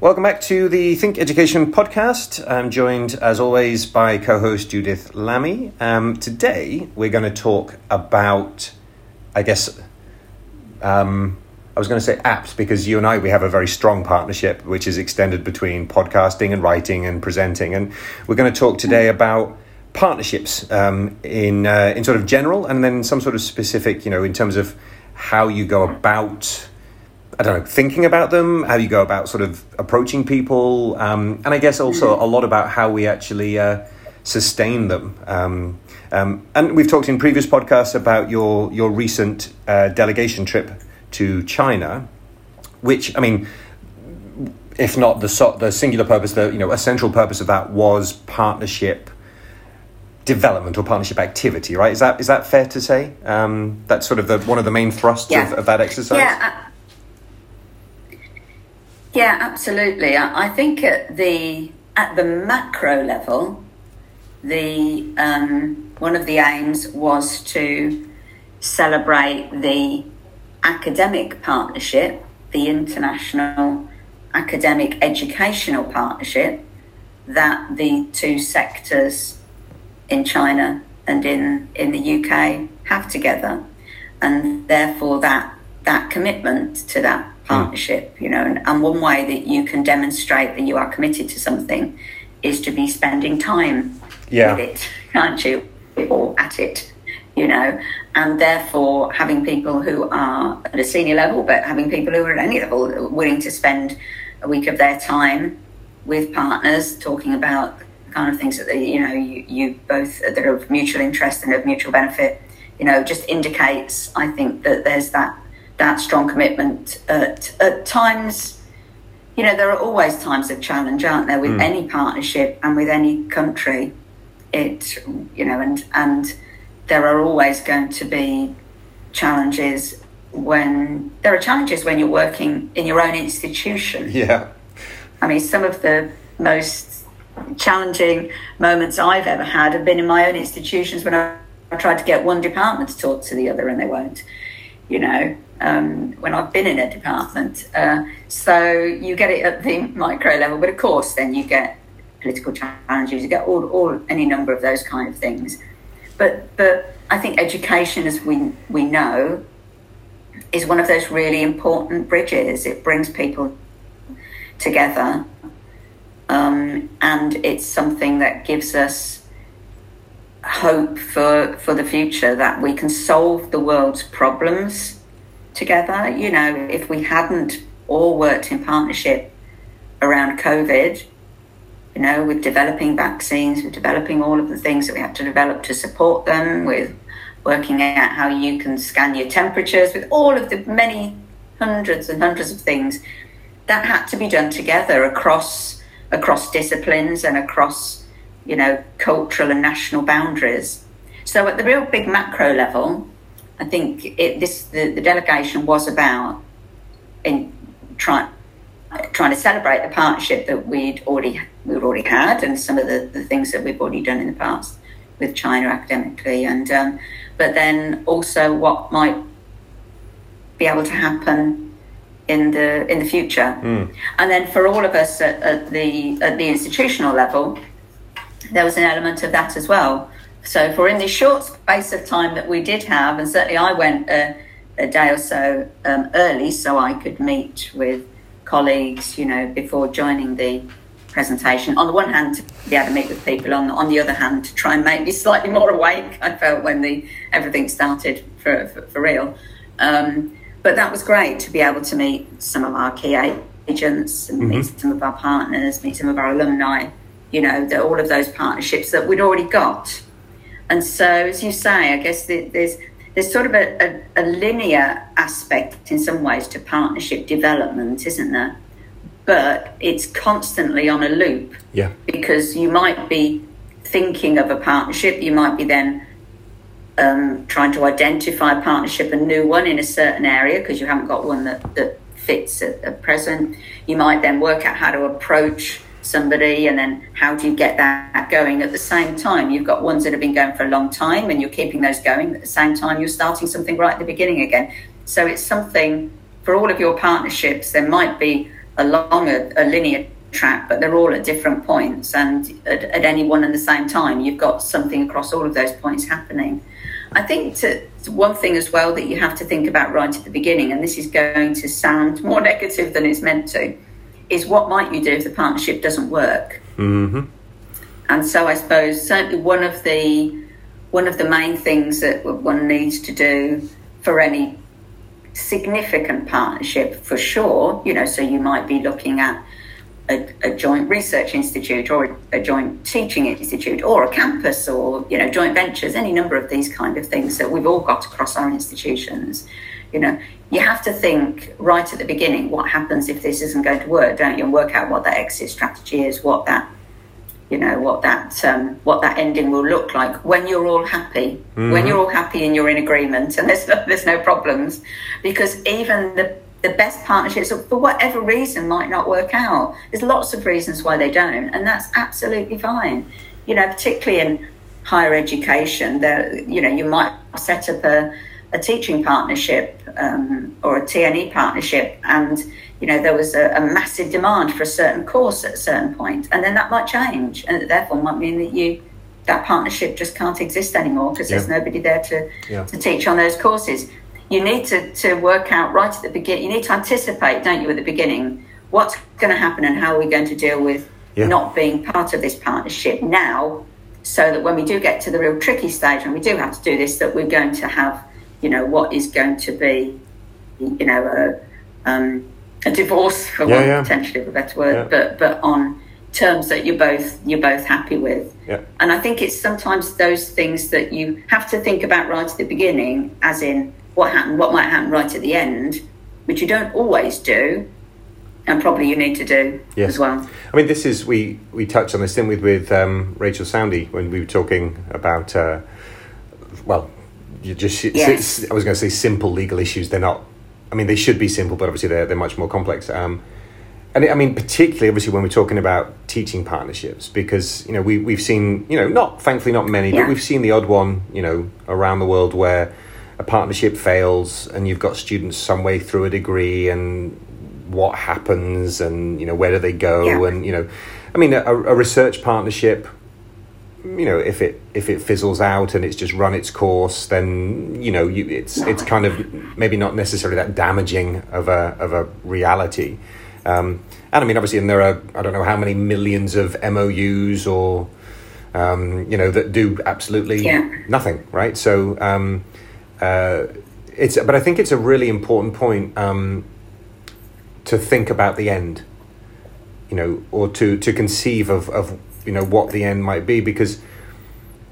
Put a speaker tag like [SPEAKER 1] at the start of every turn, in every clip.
[SPEAKER 1] Welcome back to the Think Education podcast. I'm joined, as always, by co host Judith Lamb. Um, today, we're going to talk about, I guess, um, I was going to say apps because you and I, we have a very strong partnership which is extended between podcasting and writing and presenting. And we're going to talk today about partnerships um, in, uh, in sort of general and then some sort of specific, you know, in terms of how you go about I don't know, thinking about them, how you go about sort of approaching people, um, and I guess also a lot about how we actually uh, sustain them. Um, um, and we've talked in previous podcasts about your your recent uh, delegation trip to China, which I mean, if not the so- the singular purpose, the you know a central purpose of that was partnership development or partnership activity, right? Is that is that fair to say? Um, that's sort of the one of the main thrusts
[SPEAKER 2] Yeah.
[SPEAKER 1] of, of that exercise.
[SPEAKER 2] Yeah, yeah, absolutely. I, think at the at the macro level, the um, one of the aims was to celebrate the academic partnership, the international academic educational partnership that the two sectors in China and in, in the UK have together, and therefore that that commitment to that Mm. partnership, you know, and, and one way that you can demonstrate that you are committed to something is to be spending time
[SPEAKER 1] Yeah.
[SPEAKER 2] with it, can't you, or at it, you know, and therefore having people who are at a senior level, but having people who are at any level willing to spend a week of their time with partners talking about the kind of things that they, you know you, you both that are of mutual interest and of mutual benefit you know just indicates i think that there's that that strong commitment at, at times you know there are always times of challenge aren't there with hmm. any partnership and with any country? It you know and and there are always going to be challenges when there are challenges when you're working in your own institution.
[SPEAKER 1] Yeah.
[SPEAKER 2] I mean, some of the most challenging moments I've ever had have been in my own institutions when I, I tried to get one department to talk to the other and they won't, you know, um, when I've been in a department. Uh, so you get it at the micro level, but of course, then you get political challenges, you get all, all any number of those kind of things. But, but I think education, as we, we know, is one of those really important bridges. It brings people together. Um, and it's something that gives us hope for, for the future that we can solve the world's problems together. You know, if we hadn't all worked in partnership around COVID, you know, with developing vaccines, with developing all of the things that we have to develop to support them, with working out how you can scan your temperatures, with all of the many hundreds and hundreds of things that had to be done together across across disciplines and across you know cultural and national boundaries. So at the real big macro level, I think it, this the, the delegation was about in trying trying to celebrate the partnership that we'd already we'd already had and some of the, the things that we've already done in the past with China academically and um, but then also what might be able to happen in the in the future. And then for all of us at, at the at the institutional level, there was an element of that as well. So for in this short space of time that we did have, and certainly I went a, a day or so um, early so I could meet with colleagues, you know, before joining the presentation. On the one hand, to be able to meet with people. On on the other hand, to try and make me slightly more awake. I felt when the everything started for for, for real. Um, but that was great to be able to meet some of our key agents and meet some of our partners, meet some of our alumni. You know, the, all of those partnerships that we'd already got. And so, as you say, I guess there's there's sort of a, a, a linear aspect in some ways to partnership development, isn't there? But it's constantly on a loop
[SPEAKER 1] Yeah.
[SPEAKER 2] because you might be thinking of a partnership, you might be then um, trying to identify a partnership, a new one in a certain area because you haven't got one that, that fits at, at present. You might then work out how to approach somebody and then how do you get that going? At the same time you've got ones that have been going for a long time and you're keeping those going. At the same time you're starting something right at the beginning again. So it's something for all of your partnerships. There might be along a, a linear track, but they're all at different points, and at, at, any one and the same time, you've got something across all of those points happening. I think to one thing as well that you have to think about right at the beginning, and this is going to sound more negative than it's meant to, is what might you do if the partnership doesn't work?
[SPEAKER 1] Mm-hmm.
[SPEAKER 2] And so I suppose certainly one of the one of the main things that one needs to do for any significant partnership, for sure, you know, so you might be looking at a, a, joint research institute or a, joint teaching institute or a campus or you know joint ventures any number of these kind of things that we've all got across our institutions you know you have to think right at the beginning what happens if this isn't going to work don't you? And work out what that exit strategy is what that you know what that um, what that ending will look like when you're all happy. Mm-hmm. when you're all happy and you're in agreement and there's no, there's no problems. Because even the the best partnerships for whatever reason might not work out. There's lots of reasons why they don't and that's absolutely fine. You know particularly in higher education there you know you might set up a, a teaching partnership um, or a TNE partnership and you know, there was a, a, massive demand for a certain course at a certain point, and then that might change, and therefore might mean that you that partnership just can't exist anymore because yeah. there's nobody there to yeah. to teach on those courses. You need to to work out right at the beginning. You need to anticipate, don't you, at the beginning, what's going to happen and how are we going to deal with yeah. not being part of this partnership now, so that when we do get to the real tricky stage and we do have to do this, that we're going to have, you know, what is going to be, you know, a um, a divorce for yeah, one yeah. potentially a better word, yeah. but but on terms that you're both you're both happy with.
[SPEAKER 1] Yeah.
[SPEAKER 2] And I think it's sometimes those things that you have to think about right at the beginning, as in what happened, what might happen right at the end, which you don't always do, and probably you need to do as well.
[SPEAKER 1] I mean, this is we we touched on this, didn't we, with um, Rachel Soundy when we were talking about. Uh, well, you just yes. I was going to say simple legal issues. They're not I mean, they should be simple, but obviously they're, they're much more complex. Um, and I mean, particularly obviously when we're talking about teaching partnerships, because you know we we've seen you know not thankfully not many, yeah. but we've seen the odd one you know around the world where a partnership fails and you've got students some way through a degree and what happens and you know where do they go yeah. and you know, I mean a, a research partnership you know if it if it fizzles out and it's just run its course then you know you, it's it's kind of maybe not necessarily that damaging of a of a reality um, and I mean obviously and there are I don't know how many millions of MOUs or um, you know that do absolutely yeah. nothing right so um, uh, it's but I think it's a really important point um, to think about the end you know or to to conceive of of you know what the end might be because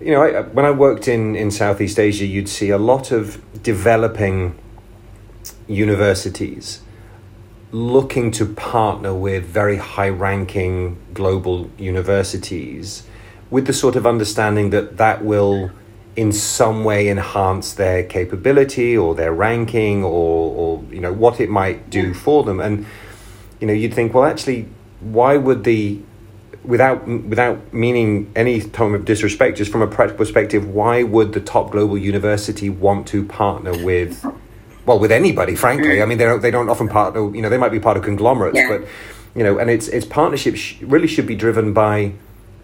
[SPEAKER 1] you know I, when I worked in in Southeast Asia, you'd see a lot of developing universities looking to partner with very high ranking global universities with the sort of understanding that that will in some way enhance their capability or their ranking or, or you know what it might do for them. And you know you'd think well actually why would the without without meaning any tone of disrespect, just from a practical perspective, why would the top global university want to partner with, well, with anybody? Frankly, I mean, they don't they don't often partner. You know, they might be part of conglomerates, yeah. but you know, and it's it's partnerships really should be driven by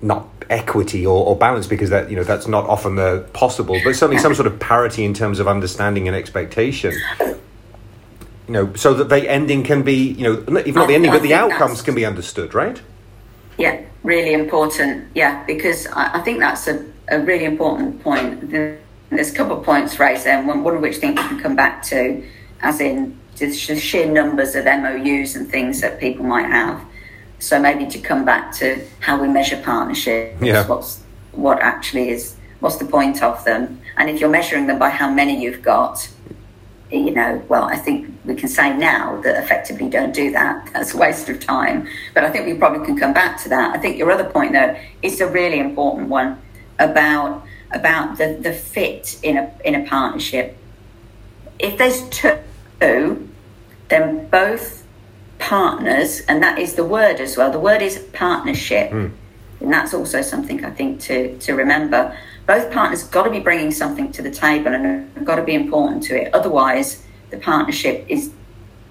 [SPEAKER 1] not equity or, or balance because that you know that's not often the possible, but certainly some sort of parity in terms of understanding and expectation you know, so that the ending can be, you know, even not the ending, but the outcomes can be understood, right?
[SPEAKER 2] Yeah, really important. Yeah, because I, I think that's a, a really important point. There's a couple of points raised there, one, one of which I think we can come back to, as in the sheer numbers of MOUs and things that people might have. So maybe to come back to how we measure partnerships, yeah. what's what actually is what's the point of them, and if you're measuring them by how many you've got, you know, well, I think we can say now that effectively don't do that. That's a waste of time. But I think we probably can come back to that. I think your other point, though, is a really important one about about the, the fit in a in a partnership. If there's two, then both partners, and that is the word as well. The word is partnership, mm. and that's also something I think to to remember both partners got to be bringing something to the table and have got to be important to it. Otherwise, the partnership is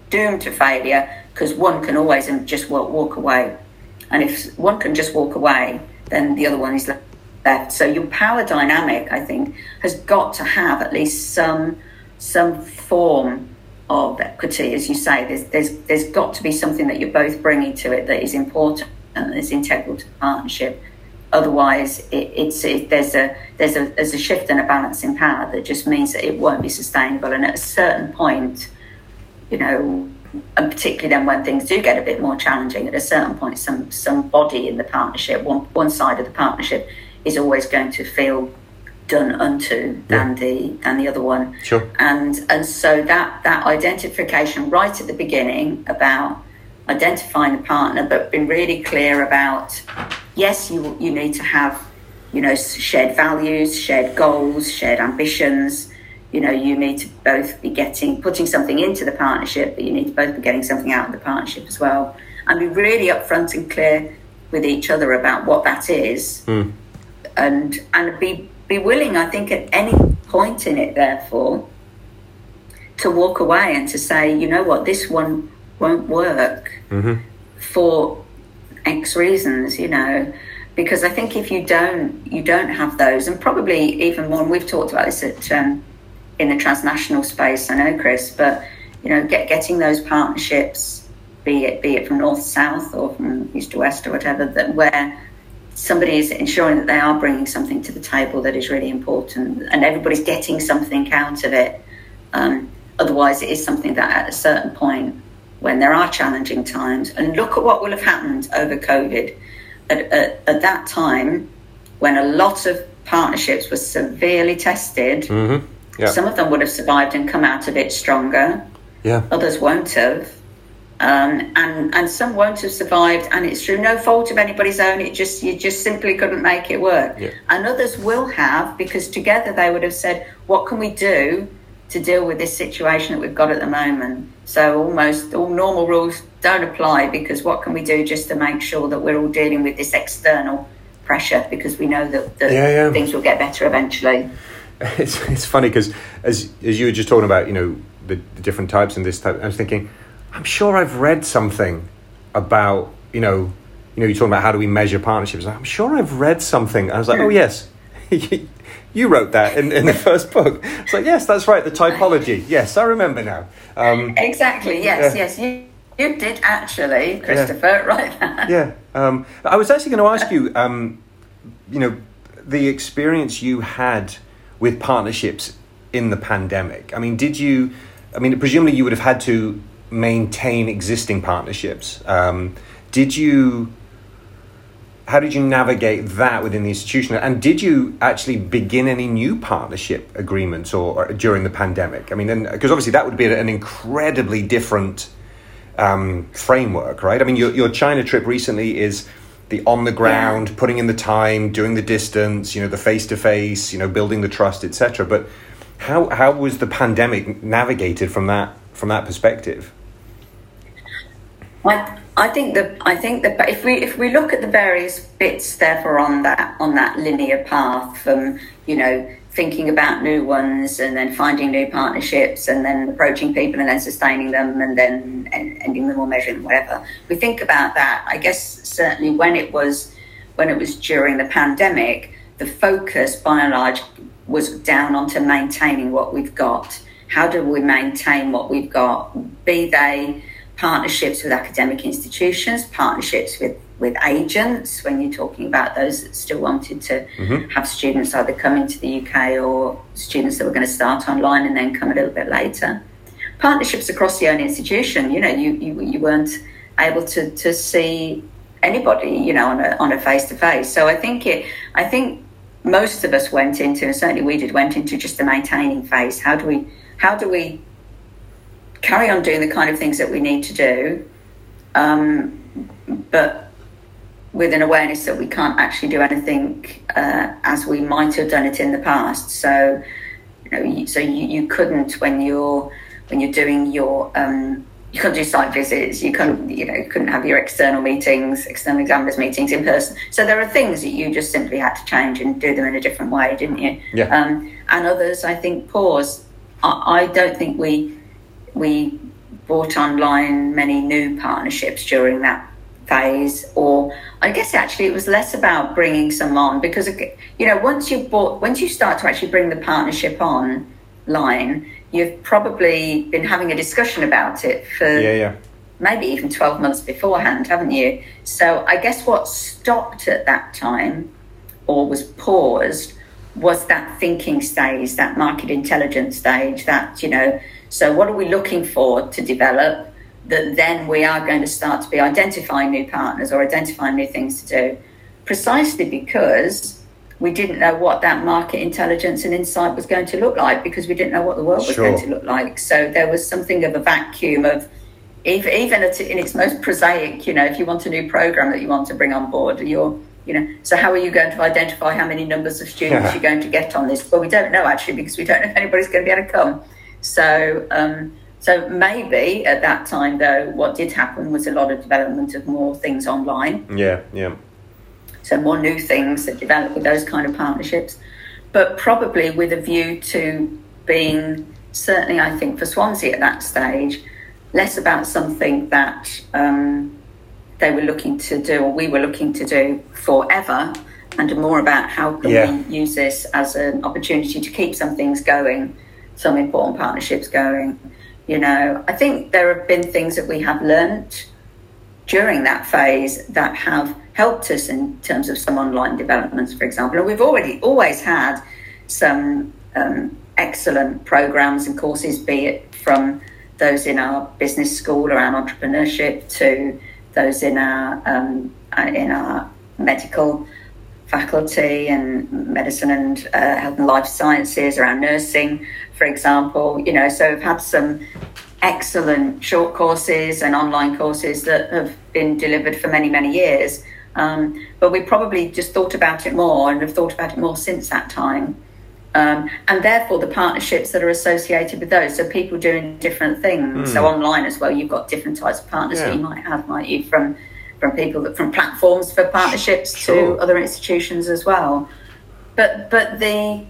[SPEAKER 2] doomed to failure because one can always just walk, walk away. And if one can just walk away, then the other one is left. So your power dynamic, I think, has got to have at least some some form of equity, as you say. There's there's there's got to be something that you're both bringing to it that is important and is integral to the partnership. Otherwise, it, it's it, there's a there's a there's a shift and a balance in power that just means that it won't be sustainable. And at a certain point, you know, and particularly then when things do get a bit more challenging, at a certain point, some some body in the partnership, one one side of the partnership, is always going to feel done unto than yeah. the than the other one.
[SPEAKER 1] Sure.
[SPEAKER 2] And and so that that identification right at the beginning about identifying the partner, but being really clear about yes, you you need to have you know shared values, shared goals, shared ambitions. You know, you need to both be getting putting something into the partnership, but you need to both be getting something out of the partnership as well, and be really upfront and clear with each other about what that is, mm. and and be be willing, I think, at any point in it, therefore, to walk away and to say, you know what, this one won't work mm-hmm. for X reasons, you know, because I think if you don't, you don't have those, and probably even more. And we've talked about this at um, in the transnational space. I know, Chris, but you know, get, getting those partnerships, be it be it from north south or from east to west or whatever, that where somebody is ensuring that they are bringing something to the table that is really important, and everybody's getting something out of it. Um, otherwise, it is something that at a certain point when there are challenging times. And look at what will have happened over COVID. At, at, at that time, when a lot of partnerships were severely tested, mm-hmm. yeah. some of them would have survived and come out a bit stronger.
[SPEAKER 1] Yeah.
[SPEAKER 2] Others won't have. Um, and and some won't have survived, and it's through no fault of anybody's own. It just you just simply couldn't make it work. Yeah. And others will have because together they would have said, "What can we do to deal with this situation that we've got at the moment. So almost all normal rules don't apply because what can we do just to make sure that we're all dealing with this external pressure because we know that, that yeah, yeah. things will get better eventually.
[SPEAKER 1] It's, it's funny because as, as you were just talking about, you know, the, the different types and this type, I was thinking, I'm sure I've read something about, you know, you know, you're talking about how do we measure partnerships. I'm sure I've read something. I was like, oh hmm. yes, you wrote that in, in the first book. It's like, yes, that's right, the typology. Yes, I remember now.
[SPEAKER 2] Um, exactly, yes, yes. You, you did actually, Christopher, yeah. write that.
[SPEAKER 1] Yeah. Um, I was actually going to ask you, um, you know, the experience you had with partnerships in the pandemic. I mean, did you, I mean, presumably you would have had to maintain existing partnerships. Um, did you how did you navigate that within the institution? And did you actually begin any new partnership agreements or, or during the pandemic? I mean, because obviously that would be an incredibly different um, framework, right? I mean, your, your China trip recently is the on the ground, yeah. putting in the time, doing the distance, you know, the face to face, you know, building the trust, etc. But how how was the pandemic navigated from that from that perspective?
[SPEAKER 2] I think that I think that if we if we look at the various bits therefore on that on that linear path from you know thinking about new ones and then finding new partnerships and then approaching people and then sustaining them and then ending them or measuring them whatever we think about that. I guess certainly when it was when it was during the pandemic the focus by and large was down onto maintaining what we've got. How do we maintain what we've got? Be they partnerships with academic institutions, partnerships with, with agents when you're talking about those that still wanted to mm-hmm. have students either come into the UK or students that were going to start online and then come a little bit later. Partnerships across the own institution, you know, you, you, you weren't able to, to see anybody, you know, on a on a face to face. So I think it I think most of us went into, and certainly we did, went into just the maintaining phase. How do we how do we carry on doing the kind of things that we need to do, um, but with an awareness that we can't actually do anything uh, as we might have done it in the past. So, you know, so you, you couldn't when you're when you're doing your um, you couldn't do site visits. You couldn't, you know, couldn't have your external meetings, external examiners meetings in person. So there are things that you just simply had to change and do them in a different way, didn't you?
[SPEAKER 1] Yeah.
[SPEAKER 2] Um, and others, I think, pause. I, I don't think we we brought online many new partnerships during that phase or i guess actually it was less about bringing some on because you know once you bought once you start to actually bring the partnership on line you've probably been having a discussion about it for
[SPEAKER 1] yeah, yeah.
[SPEAKER 2] maybe even 12 months beforehand haven't you so i guess what stopped at that time or was paused was that thinking stage that market intelligence stage that you know so what are we looking for to develop that then we are going to start to be identifying new partners or identifying new things to do, precisely because we didn't know what that market intelligence and insight was going to look like because we didn't know what the world was
[SPEAKER 1] sure.
[SPEAKER 2] going to look like. So there was something of a vacuum of even, in its most prosaic, you know, if you want a new program that you want to bring on board, you're, you know, so how are you going to identify how many numbers of students yeah. you're going to get on this? Well, we don't know actually because we don't know if anybody's going to be able to come. So, um, so maybe at that time, though, what did happen was a lot of development of more things online.
[SPEAKER 1] Yeah, yeah.
[SPEAKER 2] So more new things that develop with those kind of partnerships, but probably with a view to being certainly, I think, for Swansea at that stage, less about something that um, they were looking to do or we were looking to do forever, and more about how can yeah. we use this as an opportunity to keep some things going, some important partnerships going you know, I think there have been things that we have learnt during that phase that have helped us in terms of some online developments, for example. And we've already always had some um, excellent programs and courses, be it from those in our business school around entrepreneurship to those in our um, in our medical faculty and medicine and uh, health and life sciences around nursing for example. You know, so we've had some excellent short courses and online courses that have been delivered for many, many years. Um, but we probably just thought about it more and have thought about it more since that time. Um, and therefore, the partnerships that are associated with those. So, people doing different things. Mm. So, online as well, you've got different types of partners yeah. that you might have, might you, from from people that from platforms for partnerships sure. to other institutions as well. But but the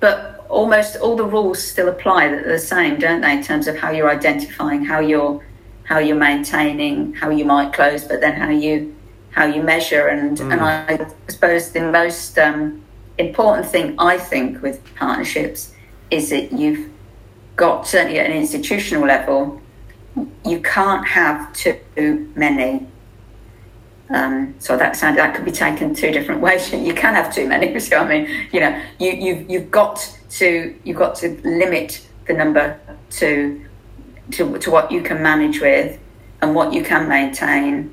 [SPEAKER 2] but almost all the rules still apply that are the same, don't they, in terms of how you're identifying, how you're how you're maintaining, how you might close, but then how you how you measure and mm. and I suppose the most um, important thing I think with partnerships is that you've got certainly at an institutional level, you can't have too many um, so that sound that could be taken two different ways. You can have too many. So I mean, you know, you you you've got to you've got to limit the number to to to what you can manage with and what you can maintain,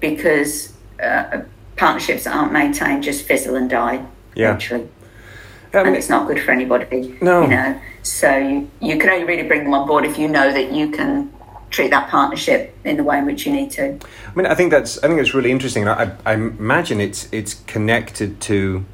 [SPEAKER 2] because uh, partnerships that aren't maintained just fizzle and die.
[SPEAKER 1] Yeah.
[SPEAKER 2] Actually. and it's not good for anybody.
[SPEAKER 1] No.
[SPEAKER 2] You know, so you, you can only really bring them on board if you know that you can treat that partnership in the way in which you need to.
[SPEAKER 1] I mean, I think that's I think it's really interesting. I, I imagine it's it's connected to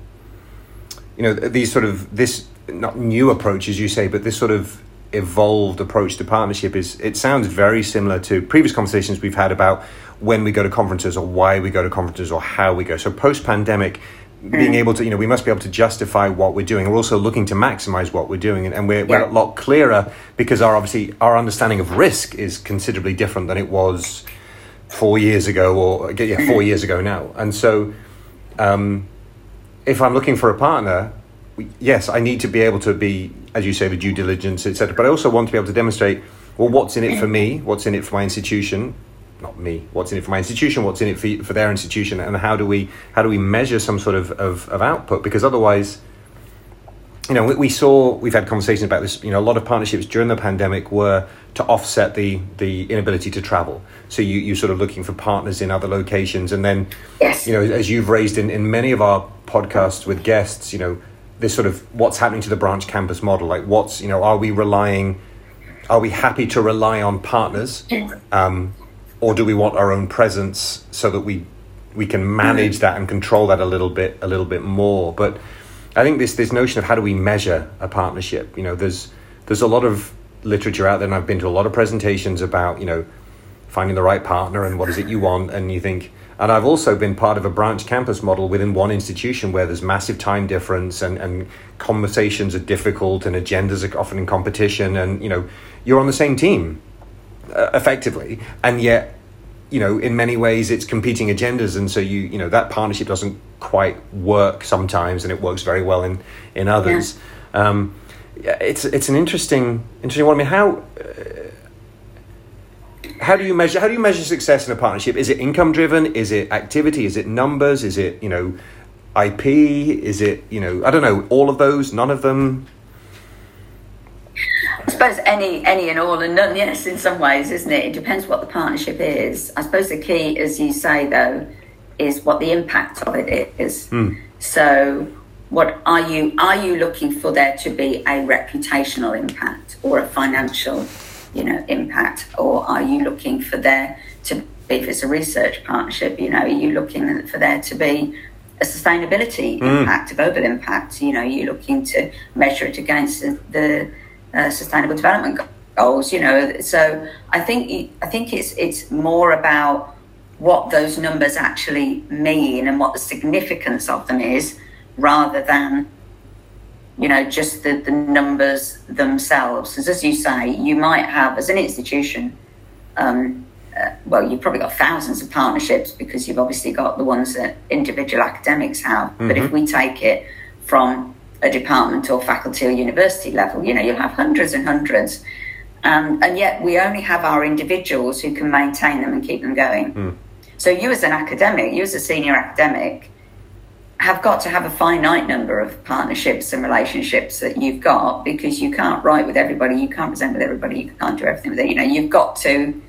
[SPEAKER 1] you know these sort of this not new approach as you say, but this sort of evolved approach to partnership is it sounds very similar to previous conversations we've had about when we go to conferences or why we go to conferences or how we go. So post pandemic being able to, you know, we must be able to justify what we're doing. We're also looking to maximize what we're doing, and, and we're, yeah. we're, a lot clearer because our obviously our understanding of risk is considerably different than it was four years ago, or yeah, four years ago now. And so, um, if I'm looking for a partner, yes, I need to be able to be, as you say, the due diligence, etc. But I also want to be able to demonstrate, well, what's in it for me, what's in it for my institution, not me. What's in it for my institution? What's in it for, for their institution? And how do we how do we measure some sort of, of, of output? Because otherwise you know we, we, saw we've had conversations about this you know a lot of partnerships during the pandemic were to offset the the inability to travel. So you you sort of looking for partners in other locations. And then
[SPEAKER 2] yes.
[SPEAKER 1] you know as you've raised in, in many of our podcasts with guests you know this sort of what's happening to the branch campus model like what's you know are we relying are we happy to rely on partners? Um, or do we want our own presence so that we we can manage that and control that a little bit a little bit more? But i think this this notion of how do we measure a partnership you know there's there's a lot of literature out there and i've been to a lot of presentations about you know finding the right partner and what is it you want and you think and i've also been part of a branch campus model within one institution where there's massive time difference and and conversations are difficult and agendas are often in competition and you know you're on the same team uh, effectively, and yet you know in many ways it's competing agendas, and so you you know that partnership doesn't quite work sometimes, and it works very well in in others. Yeah. Um, it's it's an interesting interesting one. I mean, how uh, how do you measure how do you measure success in a partnership? Is it income driven? Is it activity? Is it numbers? Is it you know IP? Is it you know I don't know all of those? None of them.
[SPEAKER 2] I suppose any any and all and none. Yes, in some ways, isn't it? It depends what the partnership is. I suppose the key, as you say, though, is what the impact of it is. Mm. So, what are you are you looking for there to be a reputational impact or a financial you know, impact, or are you looking for there to be, if it's a research partnership, you know, are you looking for there to be a sustainability mm. impact, a global impact? You know, you're looking to measure it against the uh, sustainable development goals. You know, so I think I think it's it's more about what those numbers actually mean and what the significance of them is, rather than you know, just the, the numbers themselves. Because as you say, you might have, as an institution, um, uh, well, you've probably got thousands of partnerships because you've obviously got the ones that individual academics have. Mm-hmm. But if mm-hmm. we take it from a department or faculty or university level, you know, you'll have hundreds and hundreds. Um, and yet we only have our individuals who can maintain them and keep them going. Mm. So you as an academic, you as a senior academic, have got to have a finite number of partnerships and relationships that you've got because you can't write with everybody, you can't present with everybody, you can't do everything with it. You know, you've got to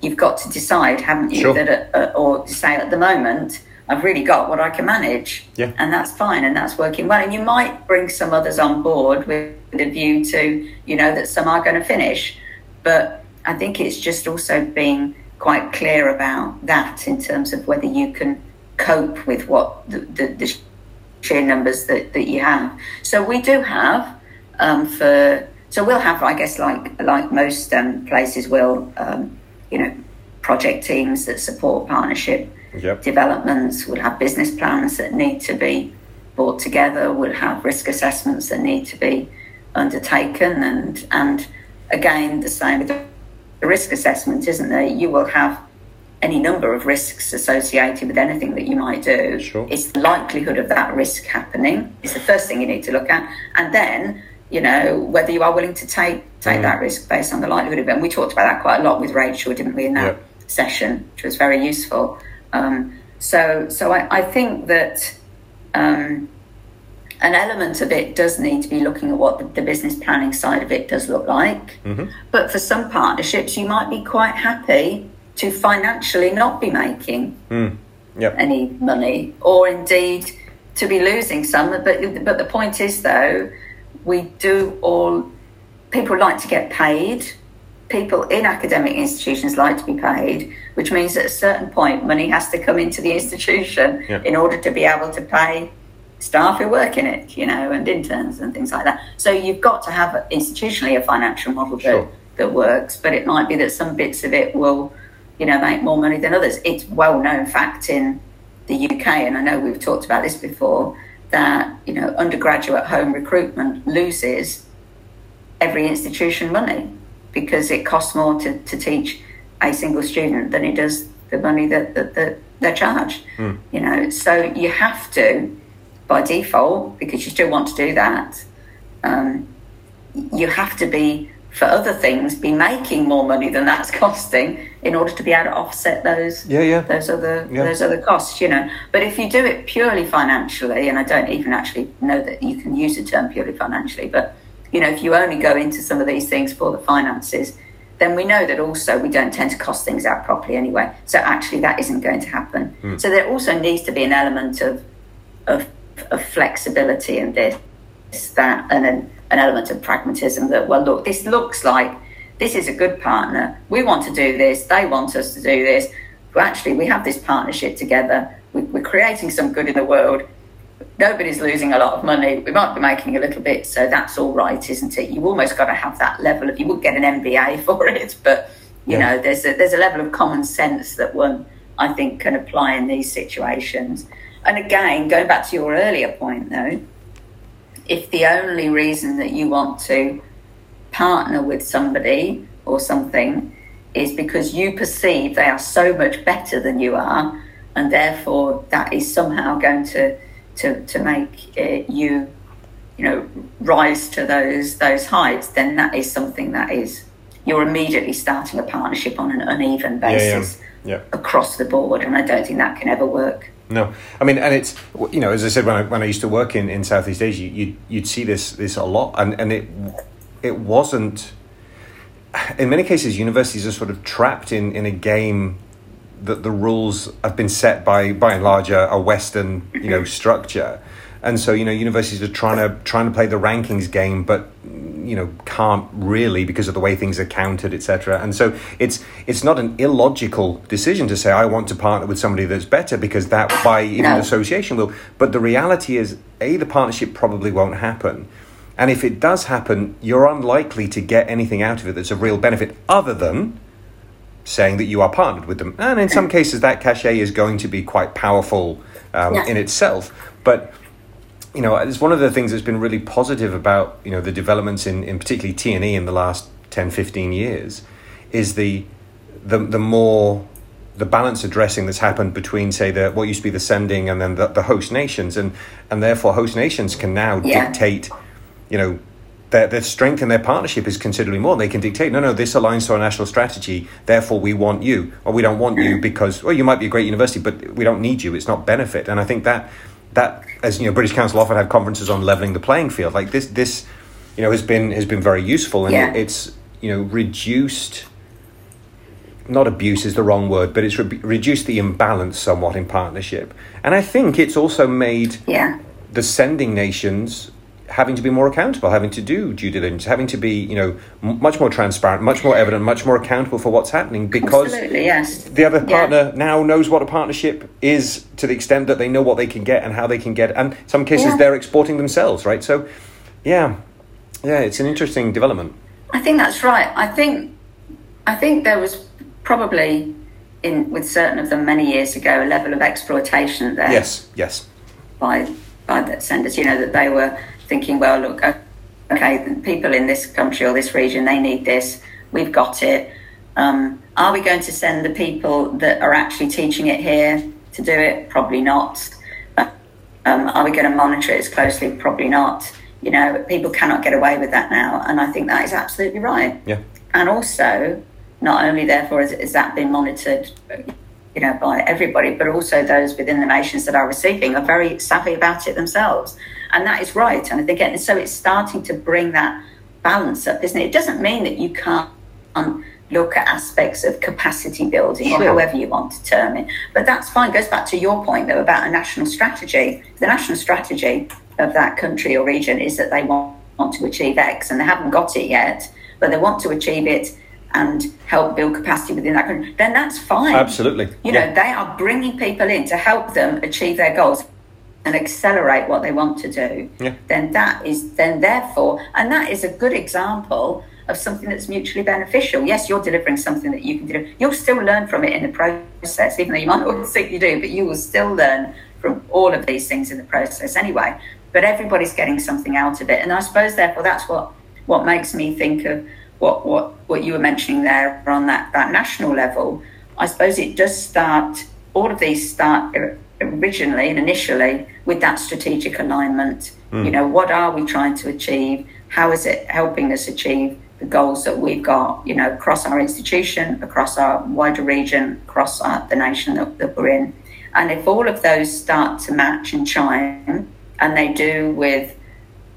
[SPEAKER 2] you've got to decide, haven't you?
[SPEAKER 1] Sure.
[SPEAKER 2] That or say at the moment, I've really got what I can manage,
[SPEAKER 1] yeah.
[SPEAKER 2] and that's fine, and that's working well. And you might bring some others on board with, with a view to, you know, that some are going to finish, but I think it's just also being quite clear about that in terms of whether you can cope with what the, the, the sheer numbers that, that you have. So we do have um, for so we'll have I guess like like most um, places will um, you know project teams that support partnership
[SPEAKER 1] yep.
[SPEAKER 2] developments. We'll have business plans that need to be brought together. We'll have risk assessments that need to be undertaken and and again the same with the risk assessment, isn't there? You will have any number of risks associated with anything that you might do.
[SPEAKER 1] Sure.
[SPEAKER 2] It's the likelihood of that risk happening. It's the first thing you need to look at. And then, you know, whether you are willing to take take mm. that risk based on the likelihood of it. And we talked about that quite a lot with Rachel, didn't we, in that yep. session, which was very useful. Um, so so I, I think that um, an element of it does need to be looking at what the, the business planning side of it does look like.
[SPEAKER 1] Mm-hmm.
[SPEAKER 2] But for some partnerships, you might be quite happy to financially not be making
[SPEAKER 1] mm. yep.
[SPEAKER 2] any money, or indeed to be losing some. But but the point is, though, we do all. People like to get paid. People in academic institutions like to be paid, which means at a certain point, money has to come into the institution
[SPEAKER 1] yep.
[SPEAKER 2] in order to be able to pay staff who work in it, you know, and interns and things like that. So you've got to have institutionally a financial model that,
[SPEAKER 1] sure.
[SPEAKER 2] that works, but it might be that some bits of it will you know, make more money than others. It's well known fact in the UK, and I know we've talked about this before, that, you know, undergraduate home recruitment loses every institution money because it costs more to, to teach a single student than it does the money that, that, that they're charged.
[SPEAKER 1] Mm.
[SPEAKER 2] You know, so you have to, by default, because you still want to do that, um, you have to be for other things be making more money than that's costing in order to be able to offset those
[SPEAKER 1] yeah, yeah.
[SPEAKER 2] those other
[SPEAKER 1] yeah.
[SPEAKER 2] those other costs you know but if you do it purely financially and I don't even actually know that you can use the term purely financially but you know if you only go into some of these things for the finances then we know that also we don't tend to cost things out properly anyway so actually that isn't going to happen
[SPEAKER 1] mm.
[SPEAKER 2] so there also needs to be an element of of, of flexibility in this that and then an element of pragmatism that, well, look, this looks like this is a good partner. We want to do this. They want us to do this. But actually, we have this partnership together. We're creating some good in the world. Nobody's losing a lot of money. We might be making a little bit, so that's all right, isn't it? You've almost got to have that level of. You would get an MBA for it, but you yeah. know, there's a, there's a level of common sense that one I think can apply in these situations. And again, going back to your earlier point, though, if the only reason that you want to partner with somebody or something is because you perceive they are so much better than you are, and therefore that is somehow going to to to make uh, you, you know, rise to those those heights. Then that is something that is you're immediately starting a partnership on an uneven basis
[SPEAKER 1] yeah, yeah.
[SPEAKER 2] across the board, and I don't think that can ever work.
[SPEAKER 1] No, I mean, and it's you know, as I said when I, when I used to work in, in Southeast Asia, you you'd see this this a lot, and and it it wasn't in many cases, universities are sort of trapped in, in a game that the rules have been set by by and large a, a Western you know structure, and so you know universities are trying to trying to play the rankings game, but you know can't really because of the way things are counted, etc. And so it's it's not an illogical decision to say I want to partner with somebody that's better because that by even no. association will. But the reality is, a the partnership probably won't happen and if it does happen, you're unlikely to get anything out of it that's of real benefit other than saying that you are partnered with them. And in some cases, that cachet is going to be quite powerful um, yeah. in itself. But you know, it's one of the things that's been really positive about you know the developments in, in particularly T and E in the last 10, 15 years, is the the the more the balance addressing that's happened between say the what used to be the sending and then the, the host nations and and therefore host nations can now yeah. dictate you know, their, their strength in their partnership is considerably more. They can dictate, no, no, this aligns to our national strategy, therefore we want you, or we don't want you mm. because, well, you might be a great university, but we don't need you. It's not benefit. And I think that, that as you know, British Council often have conferences on leveling the playing field. Like this, this, you know, has been has been very useful, and yeah. it's you know reduced. Not abuse is the wrong word, but it's re- reduced the imbalance somewhat in partnership, and I think it's also made
[SPEAKER 2] yeah.
[SPEAKER 1] the sending nations having to be more accountable, having to do due diligence, having to be, you know, m- much more transparent, much more evident, much more accountable for what's happening because
[SPEAKER 2] yes.
[SPEAKER 1] the other partner yeah. now knows what a partnership is to the extent that they know what they can get and how they can get. And in some cases yeah. they're exporting themselves, right? So, yeah, yeah, it's an interesting development.
[SPEAKER 2] I think that's right. I think, I think there was probably in with certain of them many years ago a level of exploitation there.
[SPEAKER 1] Yes, yes.
[SPEAKER 2] By by the senders, you know, that they were thinking, well, look, okay, people in this country or this region, they need this. We've got it. Um, are we going to send the people that are actually teaching it here to do it? Probably not. Um, are we going to monitor it as closely? Probably not. You know, people cannot get away with that now, and I think that is absolutely right.
[SPEAKER 1] Yeah.
[SPEAKER 2] And also, not only therefore has, has that been monitored, you know, by everybody, but also those within the nations that are receiving are very savvy about it themselves and that is right. And again, so it's starting to bring that balance up, isn't it? It doesn't mean that you can't look at aspects of capacity building sure. or however you want to term it. But that's fine. It goes back to your point though about a national strategy. The national strategy of that country or region is that they want, want to achieve X and they haven't got it yet, but they want to achieve it and help build capacity within that country, then that's fine.
[SPEAKER 1] Absolutely.
[SPEAKER 2] You yeah. know, they are bringing people in to help them achieve their goals and accelerate what they want to do,
[SPEAKER 1] yeah.
[SPEAKER 2] then that is then therefore, and that is a good example of something that's mutually beneficial. Yes, you're delivering something that you can deliver. You'll still learn from it in the process, even though you might not think you do, but you will still learn from all of these things in the process anyway. But everybody's getting something out of it. And I suppose therefore that's what what makes me think of what what, what you were mentioning there on that, that national level. I suppose it does start all of these start originally and initially with that strategic alignment. Mm. You know, what are we trying to achieve? How is it helping us achieve the goals that we've got, you know, across our institution, across our wider region, across our, the nation that, that we're in? And if all of those start to match and chime, and they do with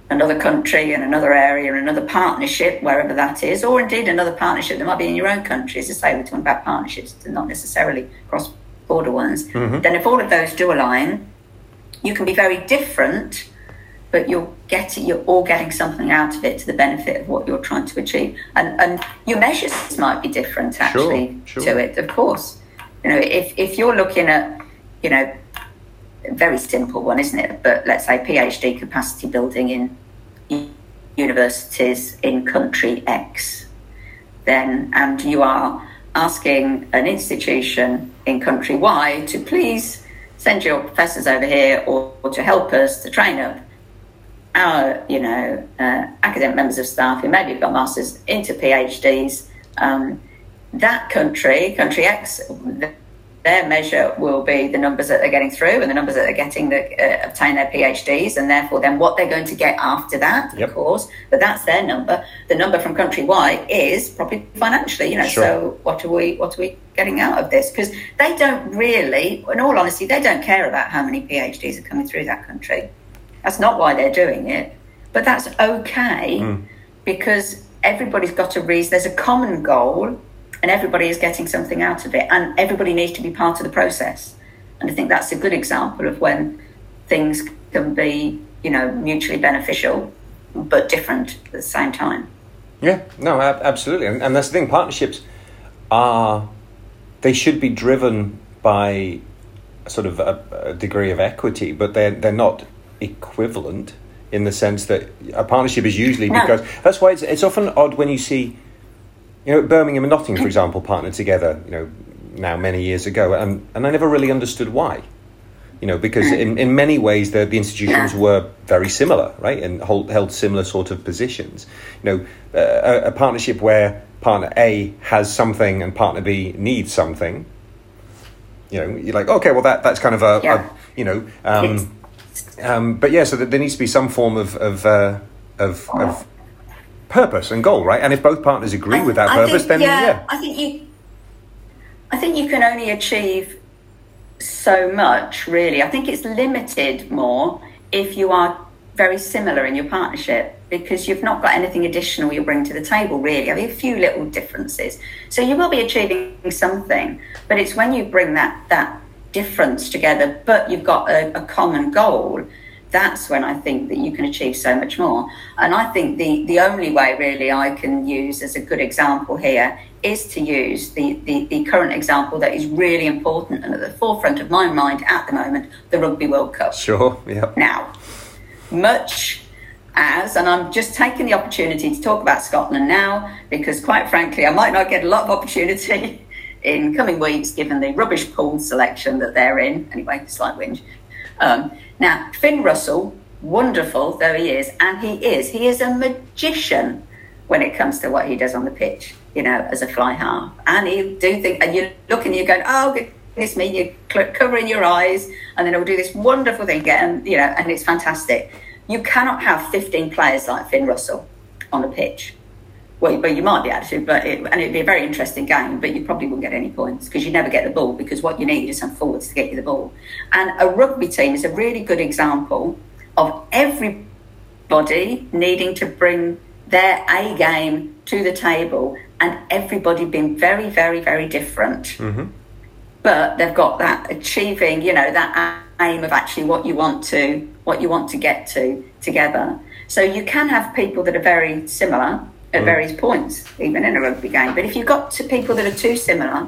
[SPEAKER 2] another country and another area and another partnership, wherever that is, or indeed another partnership that might be in your own country. As I say, we're talking about partnerships, not necessarily cross border ones. Mm-hmm. Then, if all of those do align, you can be very different, but you're getting you're all getting something out of it to the benefit of what you're trying to achieve. And and your measures might be different actually
[SPEAKER 1] sure, sure.
[SPEAKER 2] to it, of course. You know, if if you're looking at, you know, very simple one, isn't it? But let's say PhD capacity building in universities in country X, then and you are asking an institution in country Y to please send your professors over here or, or to help us to train up our, you know, uh, academic members of staff who maybe have got masters into PhDs, um, that country, country X, their measure will be the numbers that they're getting through and the numbers that they're getting that uh, obtain their PhDs, and therefore then what they're going to get after that, yep. of course. But that's their number. The number from country Y is probably financially. You know, sure. so what are we what are we getting out of this? Because they don't really, in all honesty, they don't care about how many PhDs are coming through that country. That's not why they're doing it. But that's okay mm. because everybody's got a reason. There's a common goal and everybody is getting something out of it, and everybody needs to be part of the process. And I think that's a good example of when things can be, you know, mutually beneficial but different at the same time.
[SPEAKER 1] Yeah, no, absolutely, and, and that's the thing. Partnerships are they should be driven by sort of a, a degree of equity, but they're they're not equivalent in the sense that a partnership is usually no. because that's why it's it's often odd when you see you know, Birmingham and Nottingham, for example, partnered together, you know, now many years ago, and, and I never really understood why. You know, because in, in many ways the, the institutions were very similar, right, and hold, held similar sort of positions. You know, uh, a, a partnership where partner A has something and partner B needs something. You know, you're like, okay, well that that's kind of a, yeah. a you know, um, um, but yeah, so there needs to be some form of of uh, of, of purpose and goal, right? And if both partners agree I, with that I purpose, think, then yeah, yeah,
[SPEAKER 2] I think you, I think you can only achieve so much, really. I think it's limited more if you are very similar in your partnership because you've not got anything additional you bring to the table, really. I mean, a few little differences. So you will be achieving something, but it's when you bring that that difference together, but you've got a, a common goal that's when I think that you can achieve so much more. And I think the, the only way really I can use as a good example here is to use the, the, the, current example that is really important and at the forefront of my mind at the moment, the Rugby World Cup.
[SPEAKER 1] Sure, yeah.
[SPEAKER 2] Now, much as, and I'm just taking the opportunity to talk about Scotland now, because quite frankly, I might not get a lot of opportunity in coming weeks given the rubbish pool selection that they're in. Anyway, slight whinge. Um, now, Finn Russell, wonderful though he is, and he is, he is a magician when it comes to what he does on the pitch, you know, as a fly half. And he'll do think, and you're looking, and you're going, oh, goodness me, you're covering your eyes, and then he'll do this wonderful thing, and, you know, and it's fantastic. You cannot have 15 players like Finn Russell on a pitch. Well, but you might be able to, but it, and it'd be a very interesting game. But you probably won't get any points because you never get the ball. Because what you need is some forwards to get you the ball. And a rugby team is a really good example of everybody needing to bring their A game to the table, and everybody being very, very, very different. Mm-hmm. But they've got that achieving, you know, that aim of actually what you want to, what you want to get to together. So you can have people that are very similar at mm. various points, even in a rugby game. But if you've got to people that are too similar,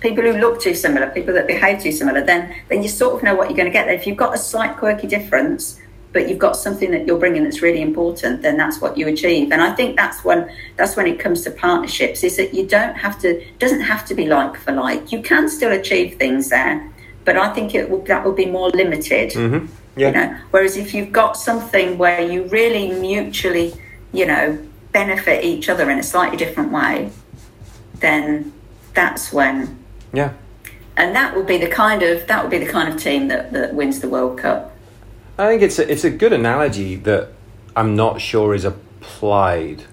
[SPEAKER 2] people who look too similar, people that behave too similar, then then you sort of know what you're going to get there. If you've got a slight quirky difference, but you've got something that you're bringing that's really important, then that's what you achieve. And I think that's when that's when it comes to partnerships is that you don't have to doesn't have to be like for like. You can still achieve things there, but I think it will, that will be more limited. Mm-hmm. Yeah. You know? Whereas if you've got something where you really mutually, you know, benefit each other in a slightly different way, then that's when.
[SPEAKER 1] Yeah.
[SPEAKER 2] And that would be the kind of that would be the kind of team that, that wins the World Cup.
[SPEAKER 1] I think it's a, it's a good analogy that I'm not sure is applied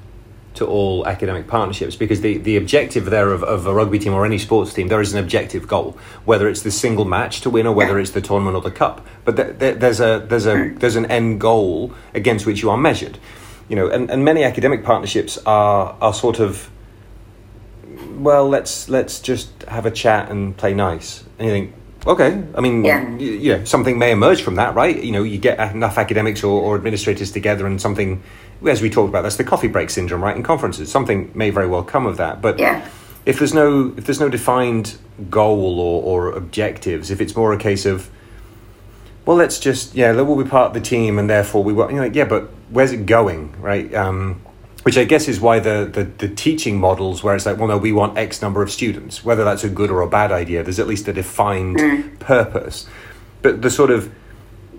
[SPEAKER 1] to all academic partnerships because the, the objective there of, of a rugby team or any sports team there is an objective goal whether it's the single match to win or whether it's the tournament or the cup but th- th- there's a there's a hmm. there's an end goal against which you are measured you know, and, and many academic partnerships are are sort of well, let's let's just have a chat and play nice. And you think, okay, I mean, yeah. you something may emerge from that, right? You know, you get enough academics or, or administrators together, and something, as we talked about, that's the coffee break syndrome, right? In conferences, something may very well come of that, but.
[SPEAKER 2] Yeah.
[SPEAKER 1] If there's no if there's no defined goal or, or objectives, if it's more a case of well, let's just yeah, we'll be part of the team, and therefore we want you know, yeah, but where's it going, right? Um, which I guess is why the, the, the teaching models where it's like, well, no, we want X number of students, whether that's a good or a bad idea. There's at least a defined mm. purpose, but the sort of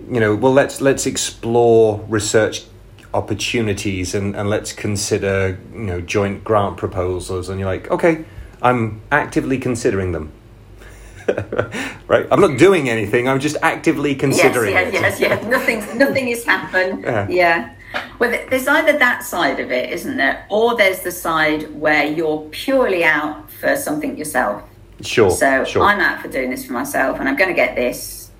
[SPEAKER 1] you know, well, let's let's explore research opportunities and, and let's consider you know joint grant proposals, and you're like, okay, I'm actively considering them. right? I'm not doing anything. I'm just actively considering.
[SPEAKER 2] Yes, yes, yes, yes. Nothing, nothing has happened. Yeah. yeah. Well, there's either that side of it, isn't there, or there's the side where you're purely out for something yourself.
[SPEAKER 1] Sure.
[SPEAKER 2] So
[SPEAKER 1] sure.
[SPEAKER 2] I'm out for doing this for myself, and I'm going to get this,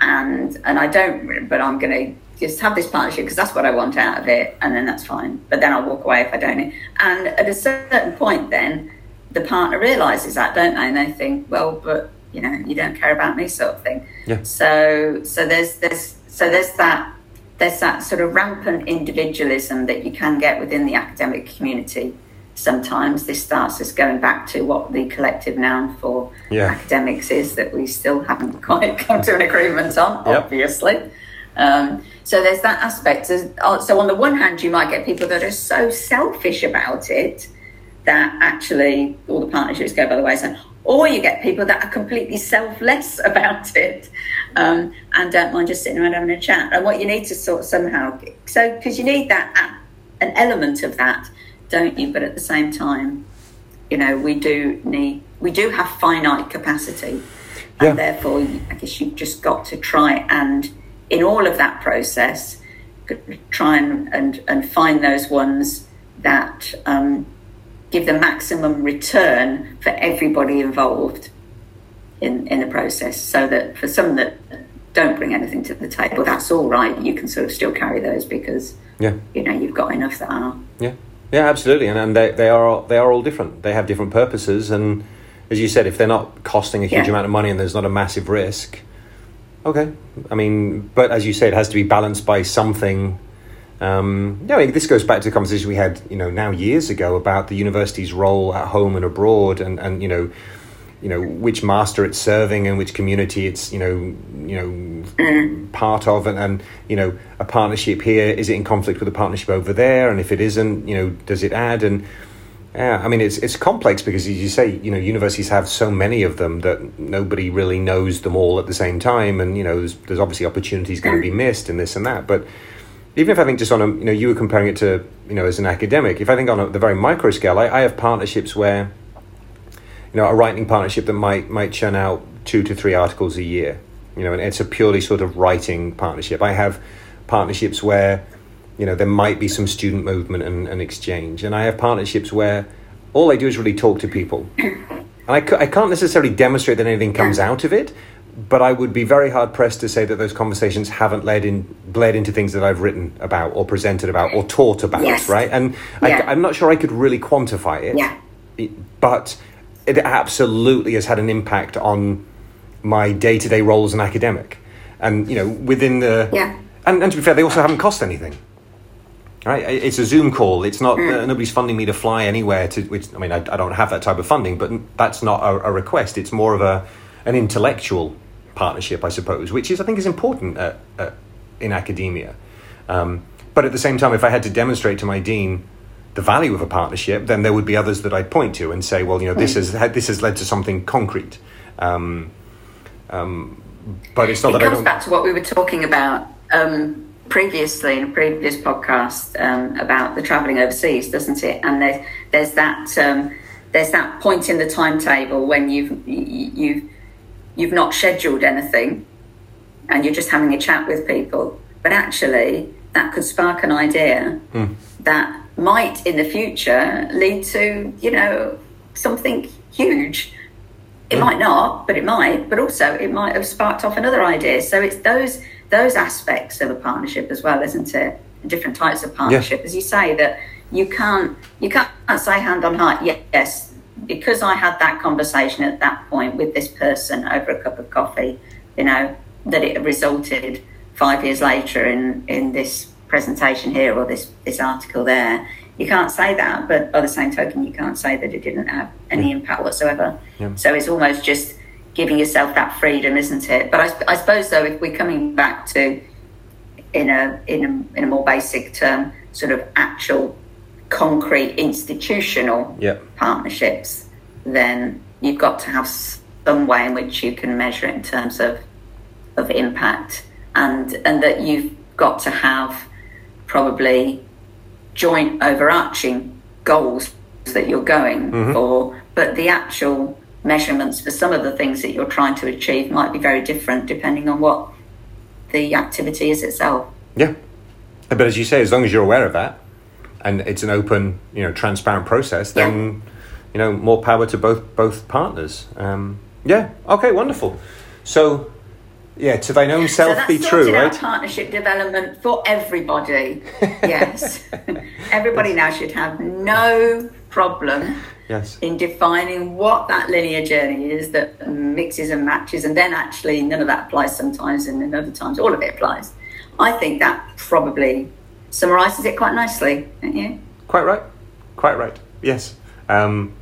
[SPEAKER 2] and and I don't, but I'm going to just have this partnership because that's what I want out of it, and then that's fine. But then I'll walk away if I don't. And at a certain point, then the partner realizes that, don't they? And they think, well, but you know, you don't care about me, sort of thing.
[SPEAKER 1] Yeah.
[SPEAKER 2] So so there's there's so there's that there's that sort of rampant individualism that you can get within the academic community. Sometimes this starts us going back to what the collective noun for
[SPEAKER 1] yeah.
[SPEAKER 2] academics is that we still haven't quite come to an agreement on,
[SPEAKER 1] yep.
[SPEAKER 2] obviously. Um, so there's that aspect. Uh, so on the one hand, you might get people that are so selfish about it that actually all the partnerships go by the wayside, or you get people that are completely selfless about it um, and don't mind just sitting around having a chat. And what you need to sort somehow, so because you need that an element of that, don't you? But at the same time, you know, we do need we do have finite capacity,
[SPEAKER 1] yeah.
[SPEAKER 2] and therefore, I guess you've just got to try and in all of that process, try and and, and find those ones that. Um, give the maximum return for everybody involved in, in the process so that for some that don't bring anything to the table, that's all right. You can sort of still carry those because
[SPEAKER 1] yeah.
[SPEAKER 2] you know you've got enough that are.
[SPEAKER 1] Yeah, yeah, absolutely, and, and they, they are they are all different. They have different purposes, and as you said, if they're not costing a huge yeah. amount of money and there's not a massive risk, okay. I mean, but as you say, it has to be balanced by something um, yeah, this goes back to the conversation we had, you know, now years ago about the university's role at home and abroad, and, and you know, you know which master it's serving and which community it's you know you know mm. part of, and, and you know a partnership here is it in conflict with a partnership over there, and if it isn't, you know, does it add? And yeah, I mean it's it's complex because as you say, you know, universities have so many of them that nobody really knows them all at the same time, and you know, there's, there's obviously opportunities going to be missed and this and that, but even if I think just on a, you know, you were comparing it to, you know, as an academic, if I think on a, the very micro scale, I, I have partnerships where, you know, a writing partnership that might, might churn out two to three articles a year, you know, and it's a purely sort of writing partnership. I have partnerships where, you know, there might be some student movement and, and exchange. And I have partnerships where all I do is really talk to people. And I, I can't necessarily demonstrate that anything comes out of it, but I would be very hard pressed to say that those conversations haven't led in bled into things that I've written about or presented about or taught about,
[SPEAKER 2] yes.
[SPEAKER 1] right? And yeah. I, am not sure I could really quantify it,
[SPEAKER 2] yeah.
[SPEAKER 1] but it absolutely has had an impact on my day to day role as an academic, and you know within the
[SPEAKER 2] yeah.
[SPEAKER 1] And, and to be fair, they also haven't cost anything. Right, it's a Zoom call. It's not mm. uh, nobody's funding me to fly anywhere. To which I mean, I, I, don't have that type of funding, but that's not a, a request. It's more of a an intellectual partnership, I suppose, which is I think is important at, at, in academia. Um, but at the same time, if I had to demonstrate to my dean the value of a partnership, then there would be others that I'd point to and say, well, you know, this has this has led to something concrete. Um, um, but it's not
[SPEAKER 2] it
[SPEAKER 1] that
[SPEAKER 2] comes back to what we were talking about um, previously in a previous podcast um, about the travelling overseas, doesn't it? And there's there's that um, there's that point in the timetable when you've you've you've not scheduled anything and you're just having a chat with people. But actually, that could spark an idea
[SPEAKER 1] mm.
[SPEAKER 2] that might in the future lead to, you know, something huge. It mm. might not, but it might. But also, it might have sparked off another idea. So it's those those aspects of a partnership as well, isn't it? Different types of partnership, yeah. as you say, that you can't you can't say hand on heart. Yes, because I had that conversation at that point with this person over a cup of coffee, you know, that it resulted five years later in, in this presentation here or this, this article there. You can't say that, but by the same token, you can't say that it didn't have any impact whatsoever.
[SPEAKER 1] Yeah.
[SPEAKER 2] So it's almost just giving yourself that freedom, isn't it? But I, I suppose, though, if we're coming back to in a, in a in a more basic term, sort of actual concrete institutional
[SPEAKER 1] yep.
[SPEAKER 2] partnerships, then you've got to have some way in which you can measure it in terms of of impact, and and that you've got to have probably joint overarching goals that you're going
[SPEAKER 1] mm-hmm.
[SPEAKER 2] for but the actual measurements for some of the things that you're trying to achieve might be very different depending on what the activity is itself.
[SPEAKER 1] Yeah. But as you say, as long as you're aware of that and it's an open, you know, transparent process, then,
[SPEAKER 2] Yeah.
[SPEAKER 1] you know, more power to both both partners. Um, yeah. Okay, wonderful. So, yeah, to thine own self
[SPEAKER 2] so
[SPEAKER 1] be true, right?
[SPEAKER 2] partnership development for everybody. Yes. everybody now should have no problem
[SPEAKER 1] Yes.
[SPEAKER 2] in defining what that linear journey is that mixes and matches, and then actually none of that applies sometimes, and then other times all of it applies. I think that probably summarizes it quite nicely, don't you?
[SPEAKER 1] Quite right. Quite right. Yes. Um,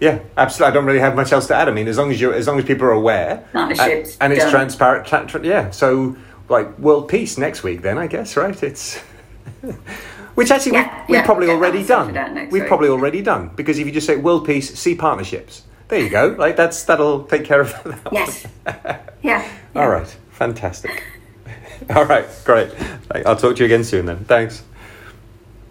[SPEAKER 1] yeah, absolutely. I don't really have much else to add. I mean, as long as you, as long as people are aware,
[SPEAKER 2] Partnerships
[SPEAKER 1] and, and it's transparent. Tra- tra- yeah. So, like world peace next week, then I guess, right? It's which actually
[SPEAKER 2] Yeah,
[SPEAKER 1] we, we've
[SPEAKER 2] yeah,
[SPEAKER 1] probably already done. We've
[SPEAKER 2] week.
[SPEAKER 1] probably already done because if you just say world peace, see partnerships. There you go. Like that's that'll take care of that. one.
[SPEAKER 2] Yes. Yeah. yeah.
[SPEAKER 1] All right. Fantastic. All right. Great. I'll talk to you again soon then. Thanks.